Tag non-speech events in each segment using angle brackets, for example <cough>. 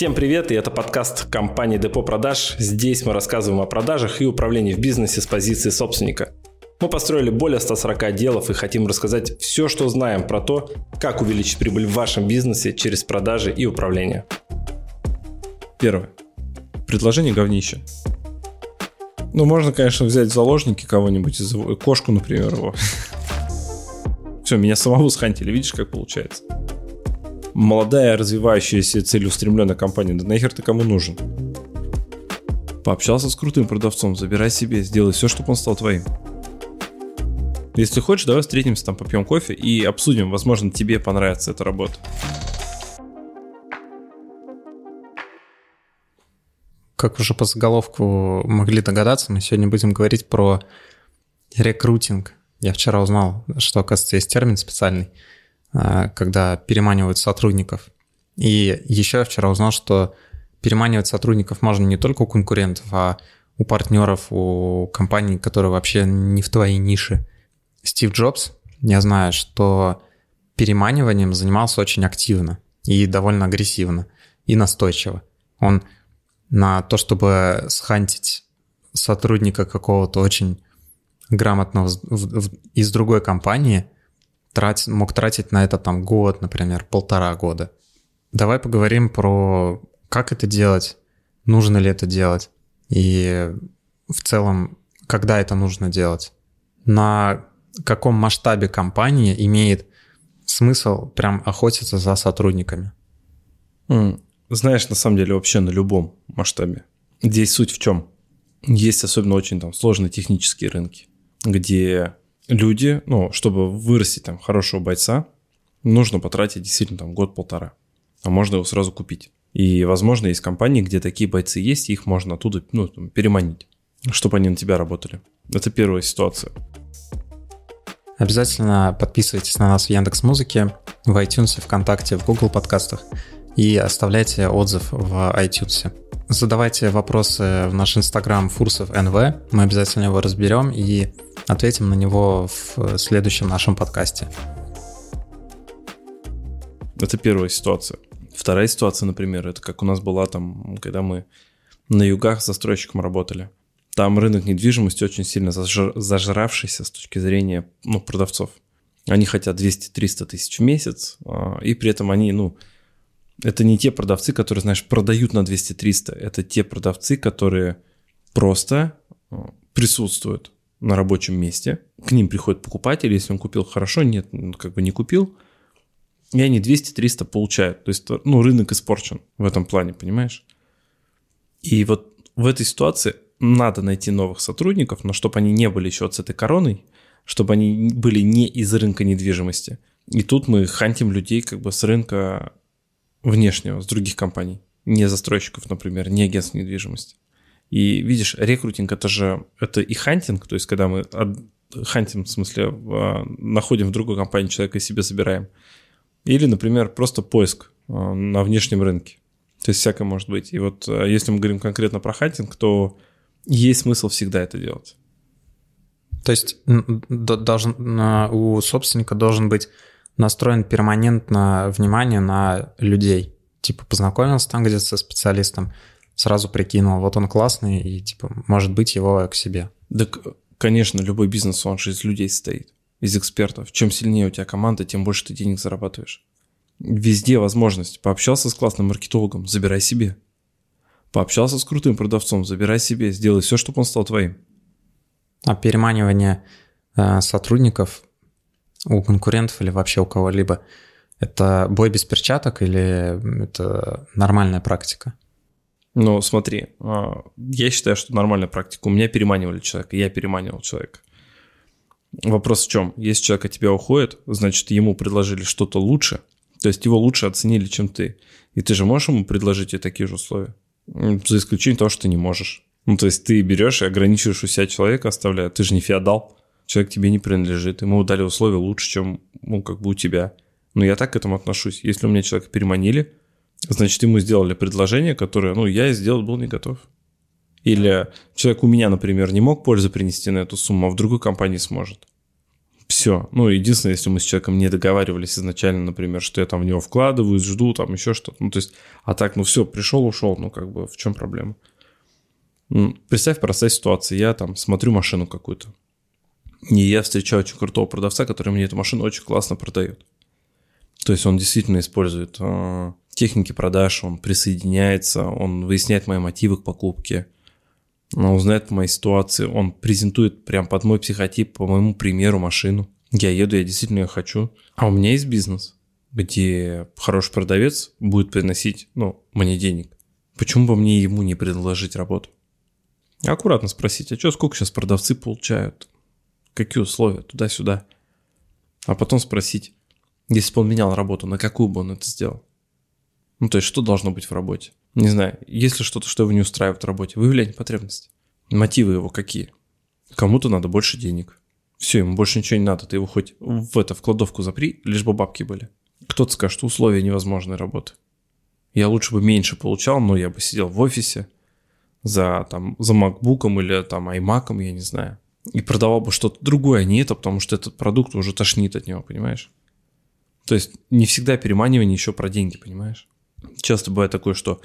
Всем привет, и это подкаст компании Депо Продаж. Здесь мы рассказываем о продажах и управлении в бизнесе с позиции собственника. Мы построили более 140 отделов и хотим рассказать все, что знаем про то, как увеличить прибыль в вашем бизнесе через продажи и управление. Первое. Предложение говнище. Ну, можно, конечно, взять в заложники кого-нибудь, кошку, например, его. <laughs> Все, меня самого схантили, видишь, как получается? Молодая, развивающаяся, целеустремленная компания, да нахер ты кому нужен? Пообщался с крутым продавцом, забирай себе, сделай все, чтобы он стал твоим. Если хочешь, давай встретимся, там попьем кофе и обсудим, возможно, тебе понравится эта работа. Как уже по заголовку могли догадаться, мы сегодня будем говорить про рекрутинг. Я вчера узнал, что, оказывается, есть термин специальный – когда переманивают сотрудников. И еще я вчера узнал, что переманивать сотрудников можно не только у конкурентов, а у партнеров, у компаний, которые вообще не в твоей нише. Стив Джобс, я знаю, что переманиванием занимался очень активно и довольно агрессивно и настойчиво. Он на то, чтобы схантить сотрудника какого-то очень грамотного из другой компании – трать, мог тратить на это там год, например, полтора года. Давай поговорим про как это делать, нужно ли это делать и в целом, когда это нужно делать. На каком масштабе компании имеет смысл прям охотиться за сотрудниками? Знаешь, на самом деле вообще на любом масштабе. Здесь суть в чем? Есть особенно очень там сложные технические рынки, где люди, ну, чтобы вырастить там хорошего бойца, нужно потратить действительно там год-полтора. А можно его сразу купить. И, возможно, есть компании, где такие бойцы есть, и их можно оттуда ну, там, переманить, чтобы они на тебя работали. Это первая ситуация. Обязательно подписывайтесь на нас в Яндекс Музыке, в iTunes, ВКонтакте, в Google подкастах и оставляйте отзыв в iTunes. Задавайте вопросы в наш инстаграм Фурсов НВ, мы обязательно его разберем и ответим на него в следующем нашем подкасте. Это первая ситуация. Вторая ситуация, например, это как у нас была там, когда мы на югах с застройщиком работали. Там рынок недвижимости очень сильно зажр... зажравшийся с точки зрения ну, продавцов. Они хотят 200-300 тысяч в месяц, а, и при этом они, ну, это не те продавцы, которые, знаешь, продают на 200-300. Это те продавцы, которые просто э, присутствуют на рабочем месте. К ним приходит покупатель, если он купил хорошо, нет, как бы не купил. И они 200-300 получают. То есть, ну, рынок испорчен в этом плане, понимаешь? И вот в этой ситуации надо найти новых сотрудников, но чтобы они не были еще вот с этой короной, чтобы они были не из рынка недвижимости. И тут мы hunt им людей как бы с рынка внешнего, с других компаний, не застройщиков, например, не агентств недвижимости. И видишь, рекрутинг это же это и hunting, то есть когда мы hunt им, в смысле, в, находим в другой компании человека и себе забираем. Или, например, просто поиск а, на внешнем рынке. То есть всякое может быть. И вот а, если мы говорим конкретно про hunting, то есть смысл всегда это делать. То есть должен, у собственника должен быть настроен перманентно внимание на людей. Типа познакомился там где-то со специалистом, сразу прикинул, вот он классный, и типа, может быть, его к себе. Да, конечно, любой бизнес, он же из людей состоит, из экспертов. Чем сильнее у тебя команда, тем больше ты денег зарабатываешь. Везде возможность. Пообщался с классным маркетологом, забирай себе. Пообщался с крутым продавцом, забирай себе, сделай все, чтобы он стал твоим. А переманивание э, сотрудников у конкурентов или вообще у кого-либо, это бой без перчаток или это нормальная практика? Ну, смотри, а, я считаю, что нормальная практика. У меня переманивали человека, я переманивал человека. Вопрос в чем? Если человек от тебя уходит, значит, ему предложили что-то лучше, то есть его лучше оценили, чем ты. И ты же можешь ему предложить и такие же условия. За исключением того, что ты не можешь. Ну, то есть ты берешь и ограничиваешь у себя человека, оставляя. Ты же не феодал человек тебе не принадлежит, ему дали условия лучше, чем, ну, как бы у тебя. Но я так к этому отношусь. Если у меня человека переманили, значит, ему сделали предложение, которое, ну, я сделать был не готов. Или человек у меня, например, не мог пользу принести на эту сумму, а в другой компании сможет. Все. Ну, единственное, если мы с человеком не договаривались изначально, например, что я там в него вкладываюсь, жду, там еще что-то. Ну, то есть, а так, ну все, пришел, ушел, ну, как бы, в чем проблема? Представь простая ситуация. Я там смотрю машину какую-то. И я встречаю очень крутого продавца, который мне эту машину очень классно продает. То есть он действительно использует э, техники продаж, он присоединяется, он выясняет мои мотивы к покупке, он узнает по моей ситуации, он презентует прям под мой психотип, по моему примеру машину. Я еду, я действительно ее хочу. А у меня есть бизнес, где хороший продавец будет приносить, ну, мне денег. Почему бы мне ему не предложить работу? Аккуратно спросить, а что, сколько сейчас продавцы получают? Какие условия? Туда-сюда. А потом спросить, если бы он менял работу, на какую бы он это сделал? Ну, то есть, что должно быть в работе? Не знаю, если что-то, что его не устраивает в работе, выявление потребностей. Мотивы его какие? Кому-то надо больше денег. Все, ему больше ничего не надо. Ты его хоть в это, в кладовку запри, лишь бы бабки были. Кто-то скажет, что условия невозможной работы. Я лучше бы меньше получал, но я бы сидел в офисе, за, там, за MacBook или там iMac, я не знаю. И продавал бы что-то другое, а не это, потому что этот продукт уже тошнит от него, понимаешь? То есть не всегда переманивание еще про деньги, понимаешь? Часто бывает такое, что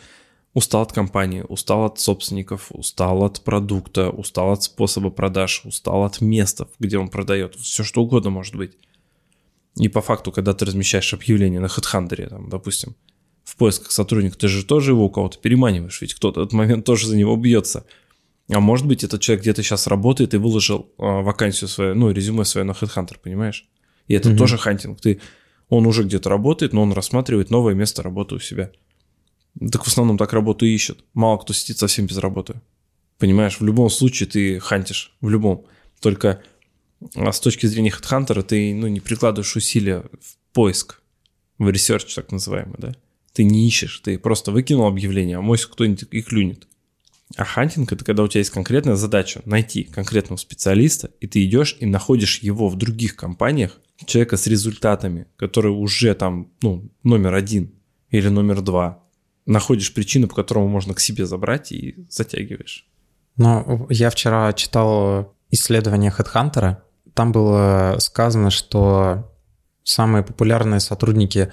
устал от компании, устал от собственников, устал от продукта, устал от способа продаж, устал от места, где он продает. Все что угодно может быть. И по факту, когда ты размещаешь объявление на HeadHunter, там, допустим, в поисках сотрудника, ты же тоже его у кого-то переманиваешь, ведь кто-то в этот момент тоже за него бьется. А может быть, этот человек где-то сейчас работает и выложил э, вакансию свою, ну, резюме свое на HeadHunter, понимаешь? И это угу. тоже hunting. Ты, он уже где-то работает, но он рассматривает новое место работы у себя. Так в основном так работу ищет. Мало кто сидит совсем без работы. Понимаешь, в любом случае ты hunt ишь, в любом. Только а с точки зрения HeadHunter ты ну, не прикладываешь усилия в поиск, в research так называемый, да? Ты не ищешь, ты просто выкинул объявление, а мож кто-нибудь и клюнет. А hunting – это когда у тебя есть конкретная задача – найти конкретного специалиста, и ты идешь и находишь его в других компаниях, человека с результатами, который уже там, ну, номер один или номер два. Находишь причину, по которому можно к себе забрать и затягиваешь. Ну, я вчера читал исследование HeadHunter. Там было сказано, что самые популярные сотрудники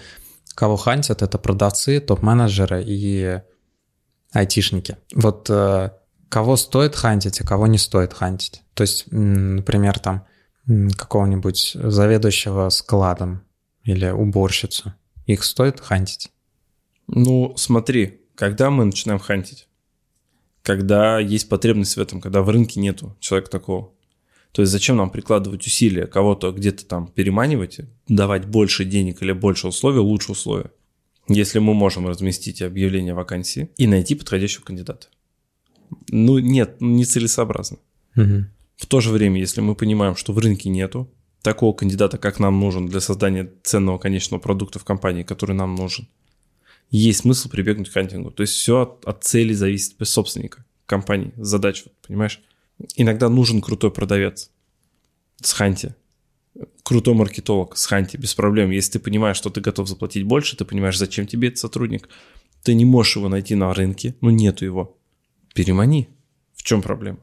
Кого хантят, это продавцы, топ-менеджеры и айтишники. Вот э, кого стоит хантить, а кого не стоит хантить. То есть, например, там какого-нибудь заведующего складом или уборщицу. Их стоит хантить? Ну, смотри, когда мы начинаем хантить? Когда есть потребность в этом, когда в рынке нету человека такого. То есть зачем нам прикладывать усилия, кого-то где-то там переманивать, давать больше денег или больше условий, лучше условия, если мы можем разместить объявление вакансии и найти подходящего кандидата. Ну нет, нецелесообразно. Угу. В то же время, если мы понимаем, что в рынке нету такого кандидата, как нам нужен для создания ценного конечного продукта в компании, который нам нужен, есть смысл прибегнуть к хантингу. То есть все от, от цели зависит собственника компании, задач, понимаешь? Иногда нужен крутой продавец с Ханти, крутой маркетолог с Ханти, без проблем. Если ты понимаешь, что ты готов заплатить больше, ты понимаешь, зачем тебе этот сотрудник, ты не можешь его найти на рынке, ну нету его. Перемани. В чем проблема?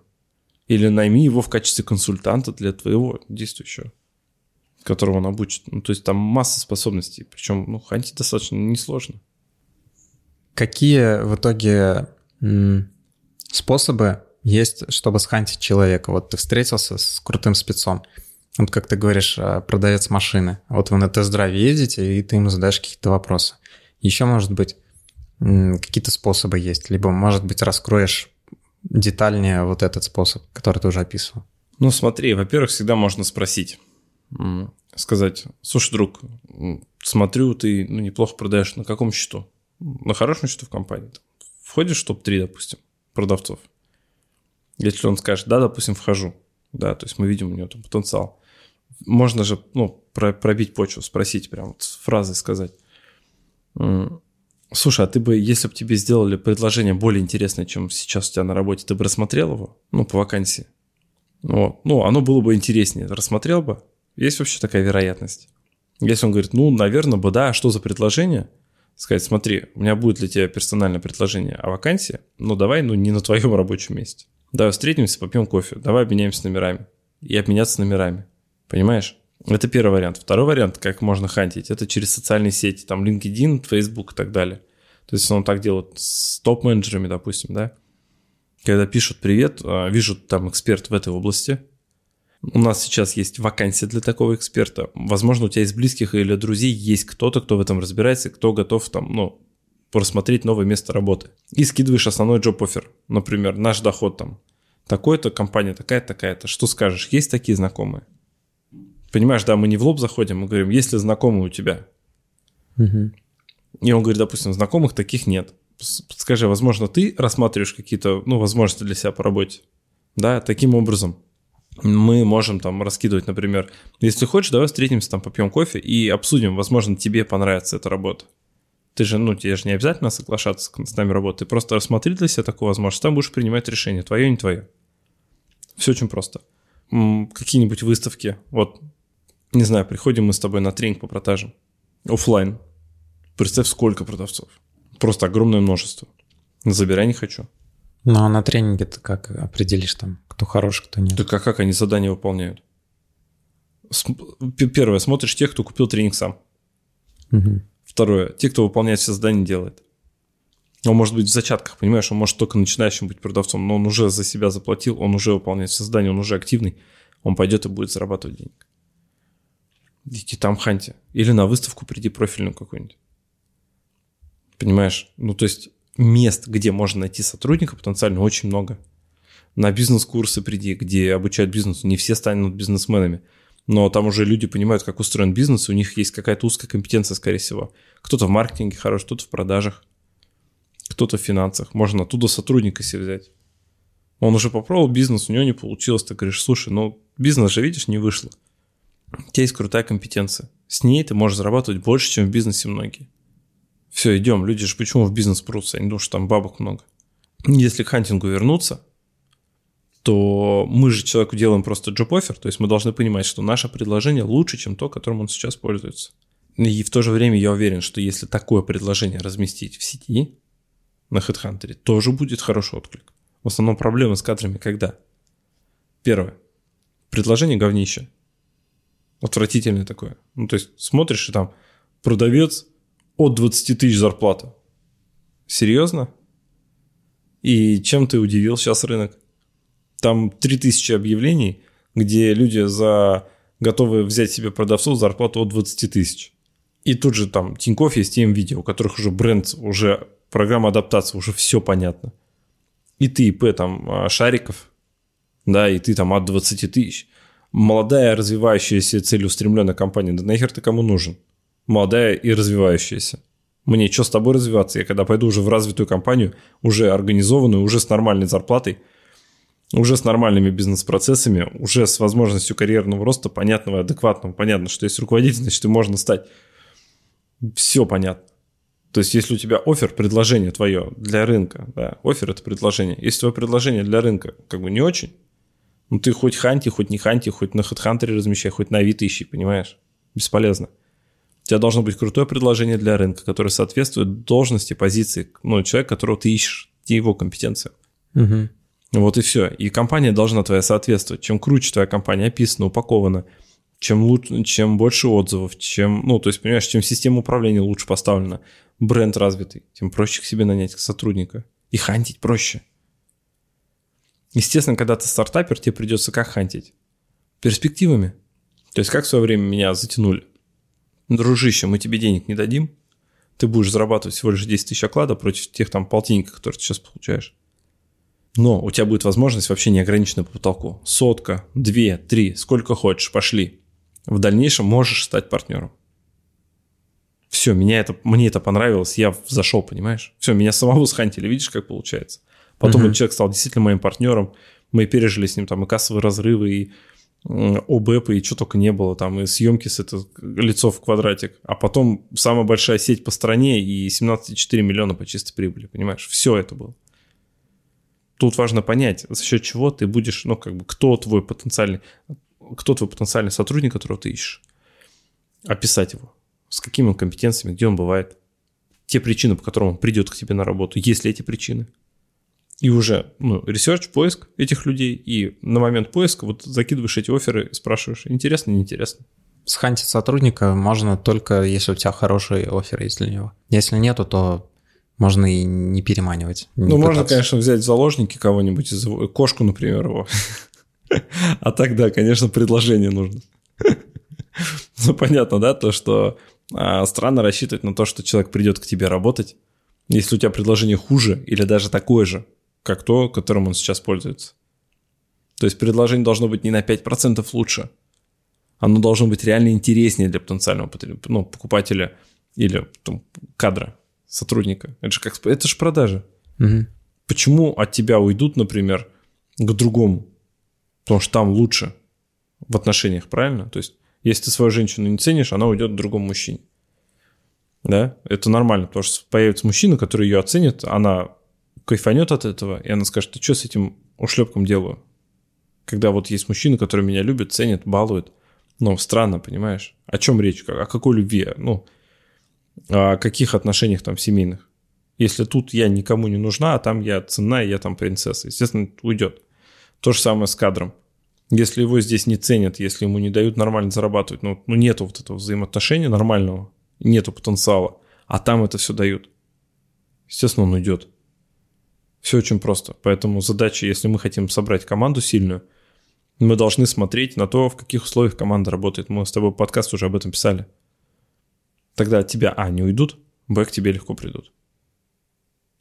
Или найми его в качестве консультанта для твоего действующего, которого он обучит. Ну, то есть там масса способностей. Причем, ну, ханти достаточно несложно. Какие в итоге способы есть, чтобы схантить человека. Вот ты встретился с крутым спецом. Вот как ты говоришь, э, продавец машины. Вот вы на тест-драйве ездите, и ты ему задаешь какие-то вопросы. Еще, может быть, какие-то способы есть. Либо, может быть, раскроешь детальнее вот этот способ, который ты уже описывал. Ну, смотри, во-первых, всегда можно спросить. Сказать, слушай, друг, смотрю, ты ну, неплохо продаешь. На каком счету? На хорошем счету в компании. Входишь в топ-3, допустим, продавцов. Если он скажет, да, допустим, вхожу, да, то есть мы видим у него там потенциал. Можно же, ну, про, пробить почву, спросить прям вот фразой сказать. Слушай, а ты бы, если бы тебе сделали предложение более интересное, чем сейчас у тебя на работе, ты бы рассмотрел его? Ну, по вакансии. Ну, ну, оно было бы интереснее. Рассмотрел бы? Есть вообще такая вероятность? Если он говорит, ну, наверное бы, да, а что за предложение? Сказать, смотри, у меня будет для тебя персональное предложение о вакансии, но давай, ну, не на твоем рабочем месте. Давай встретимся, попьем кофе, давай обменяемся номерами. И обменяться номерами. Понимаешь? Это первый вариант. Второй вариант, как можно хантить, это через социальные сети, там LinkedIn, Facebook и так далее. То есть он так делает с топ-менеджерами, допустим, да. Когда пишут «Привет», а, вижу там эксперт в этой области. У нас сейчас есть вакансия для такого эксперта. Возможно, у тебя из близких или друзей есть кто-то, кто в этом разбирается, кто готов там, ну, просмотреть новое место работы. И скидываешь основной джоб-оффер. Например, наш доход там такой-то, компания такая-то, такая-то. Что скажешь? Есть такие знакомые? Понимаешь, да, мы не в лоб заходим, мы говорим, есть ли знакомые у тебя? Угу. И он говорит, допустим, знакомых таких нет. Скажи, возможно, ты рассматриваешь какие-то, ну, возможности для себя по работе? Да, таким образом мы можем там раскидывать, например, если хочешь, давай встретимся, там попьем кофе и обсудим, возможно, тебе понравится эта работа. Ты же, ну, тебе же не обязательно соглашаться с нами работать, ты просто рассмотри для себя такую возможность, там будешь принимать решение, твое, не твое. Все очень просто. Какие-нибудь выставки, вот, не знаю, приходим мы с тобой на тренинг по продажам, офлайн. Представь, сколько продавцов. Просто огромное множество. Забирай не хочу. Ну, а на тренинге ты как определишь там, кто хороший, кто нет? Так а как они задания выполняют? Первое, смотришь тех, кто купил тренинг сам. Угу. Второе, те, кто выполняет все задания, делает. Он может быть в зачатках, понимаешь, он может только начинающим быть продавцом, но он уже за себя заплатил, он уже выполняет все задания, он уже активный, он пойдет и будет зарабатывать денег. Иди там ханти. Или на выставку приди профильную какую-нибудь. Понимаешь? Ну, то есть мест, где можно найти сотрудника потенциально очень много. На бизнес-курсы приди, где обучают бизнесу. Не все станут бизнесменами. Но там уже люди понимают, как устроен бизнес, у них есть какая-то узкая компетенция, скорее всего. Кто-то в маркетинге хорош, кто-то в продажах, кто-то в финансах. Можно оттуда сотрудника себе взять. Он уже попробовал бизнес, у него не получилось. Ты говоришь, слушай, ну бизнес же, видишь, не вышло. У тебя есть крутая компетенция. С ней ты можешь зарабатывать больше, чем в бизнесе многие. Все, идем. Люди же почему в бизнес прутся? Они думают, что там бабок много. Если к хантингу вернуться, то мы же человеку делаем просто джоб-оффер, то есть мы должны понимать, что наше предложение лучше, чем то, которым он сейчас пользуется. И в то же время я уверен, что если такое предложение разместить в сети, на HeadHunter, тоже будет хороший отклик. В основном проблемы с кадрами когда? Первое. Предложение говнище. Отвратительное такое. Ну, то есть смотришь, и там продавец от 20 тысяч зарплата. Серьезно? И чем ты удивил сейчас рынок? Там 3000 объявлений, где люди за готовы взять себе продавцов зарплату от 20 тысяч. И тут же там Тиньков есть и видео, у которых уже бренд, уже программа адаптации, уже все понятно. И ты, ИП, там, а, Шариков, да, и ты там от 20 тысяч. Молодая, развивающаяся, целеустремленная компания, да нахер ты кому нужен? молодая и развивающаяся. Мне что с тобой развиваться? Я когда пойду уже в развитую компанию, уже организованную, уже с нормальной зарплатой, уже с нормальными бизнес-процессами, уже с возможностью карьерного роста, понятного, адекватного. Понятно, что есть руководитель, значит, и можно стать. Все понятно. То есть, если у тебя офер, предложение твое для рынка, да, офер – это предложение. Если твое предложение для рынка как бы не очень, ну ты хоть ханти, хоть не ханти, хоть на HeadHunter размещай, хоть на Авито ищи, понимаешь? Бесполезно. У тебя должно быть крутое предложение для рынка, которое соответствует должности, позиции, ну, человека, которого ты ищешь, его компетенция. Угу. Вот и все. И компания должна твоя соответствовать. Чем круче твоя компания описана, упакована, чем, лучше, чем больше отзывов, чем, ну, то есть, понимаешь, чем система управления лучше поставлена, бренд развитый, тем проще к себе нанять сотрудника. И хантить проще. Естественно, когда ты стартапер, тебе придется как хантить? Перспективами. То есть, как в свое время меня затянули дружище, мы тебе денег не дадим, ты будешь зарабатывать всего лишь 10 тысяч оклада против тех там полтинника, которые ты сейчас получаешь. Но у тебя будет возможность вообще неограниченная по потолку. Сотка, две, три, сколько хочешь, пошли. В дальнейшем можешь стать партнером. Все, меня это, мне это понравилось, я зашел, понимаешь? Все, меня самого схантили, видишь, как получается. Потом uh-huh. этот человек стал действительно моим партнером, мы пережили с ним там и кассовые разрывы, и ОБЭП и что только не было, там и съемки с это лицо в квадратик, а потом самая большая сеть по стране и 17,4 миллиона по чистой прибыли, понимаешь? Все это было. Тут важно понять, за счет чего ты будешь, ну, как бы, кто твой потенциальный, кто твой потенциальный сотрудник, которого ты ищешь. Описать его. С какими он компетенциями, где он бывает. Те причины, по которым он придет к тебе на работу, есть ли эти причины – и уже, ну, research, поиск этих людей, и на момент поиска вот закидываешь эти offer ы, спрашиваешь, интересно, неинтересно. с hunt ить сотрудника можно только если у тебя хороший offer есть для него. Если нету, то можно и не переманивать. Не ну, пытаться. можно, конечно, взять в заложники кого-нибудь, из кошку, например, его. <laughs> А тогда, конечно, предложение нужно. <laughs> Ну, понятно, да, то, что а, странно рассчитывать на то, что человек придет к тебе работать, если у тебя предложение хуже или даже такое же, как то, которым он сейчас пользуется. То есть предложение должно быть не на 5% лучше. Оно должно быть реально интереснее для потенциального ну, покупателя или там, кадра, сотрудника. Это же, как, это же продажи. Мгм. Почему от тебя уйдут, например, к другому? Потому что там лучше в отношениях, правильно? То есть, если ты свою женщину не ценишь, она уйдет к другому мужчине. Да, это нормально, потому что появится мужчина, который ее оценит, она кайфанет от этого, и она скажет, ты что с этим ушлепком делаю? Когда вот есть мужчина, который меня любит, ценит, балует. Ну, странно, понимаешь? О чем речь? О какой любви? Ну, о каких отношениях там семейных? Если тут я никому не нужна, а там я ценна, и я там принцесса, естественно, уйдет. То же самое с кадром. Если его здесь не ценят, если ему не дают нормально зарабатывать, ну, ну нету вот этого взаимоотношения нормального, нету потенциала, а там это все дают. Естественно, он уйдет. Все очень просто. Поэтому задача, если мы хотим собрать команду сильную, мы должны смотреть на то, в каких условиях команда работает. Мы с тобой подкаст уже об этом писали. Тогда от тебя, а, не уйдут, б, к тебе легко придут.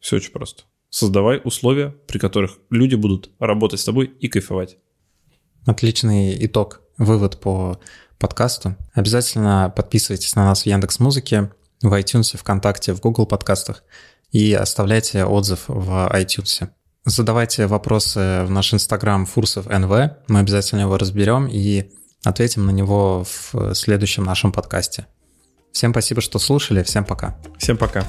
Все очень просто. Создавай условия, при которых люди будут работать с тобой и кайфовать. Отличный итог, вывод по подкасту. Обязательно подписывайтесь на нас в Яндекс Музыке, в iTunes, ВКонтакте, в Google подкастах и оставляйте отзыв в iTunes. Задавайте вопросы в наш инстаграм Фурсов НВ, мы обязательно его разберем и ответим на него в следующем нашем подкасте. Всем спасибо, что слушали, всем пока. Всем пока.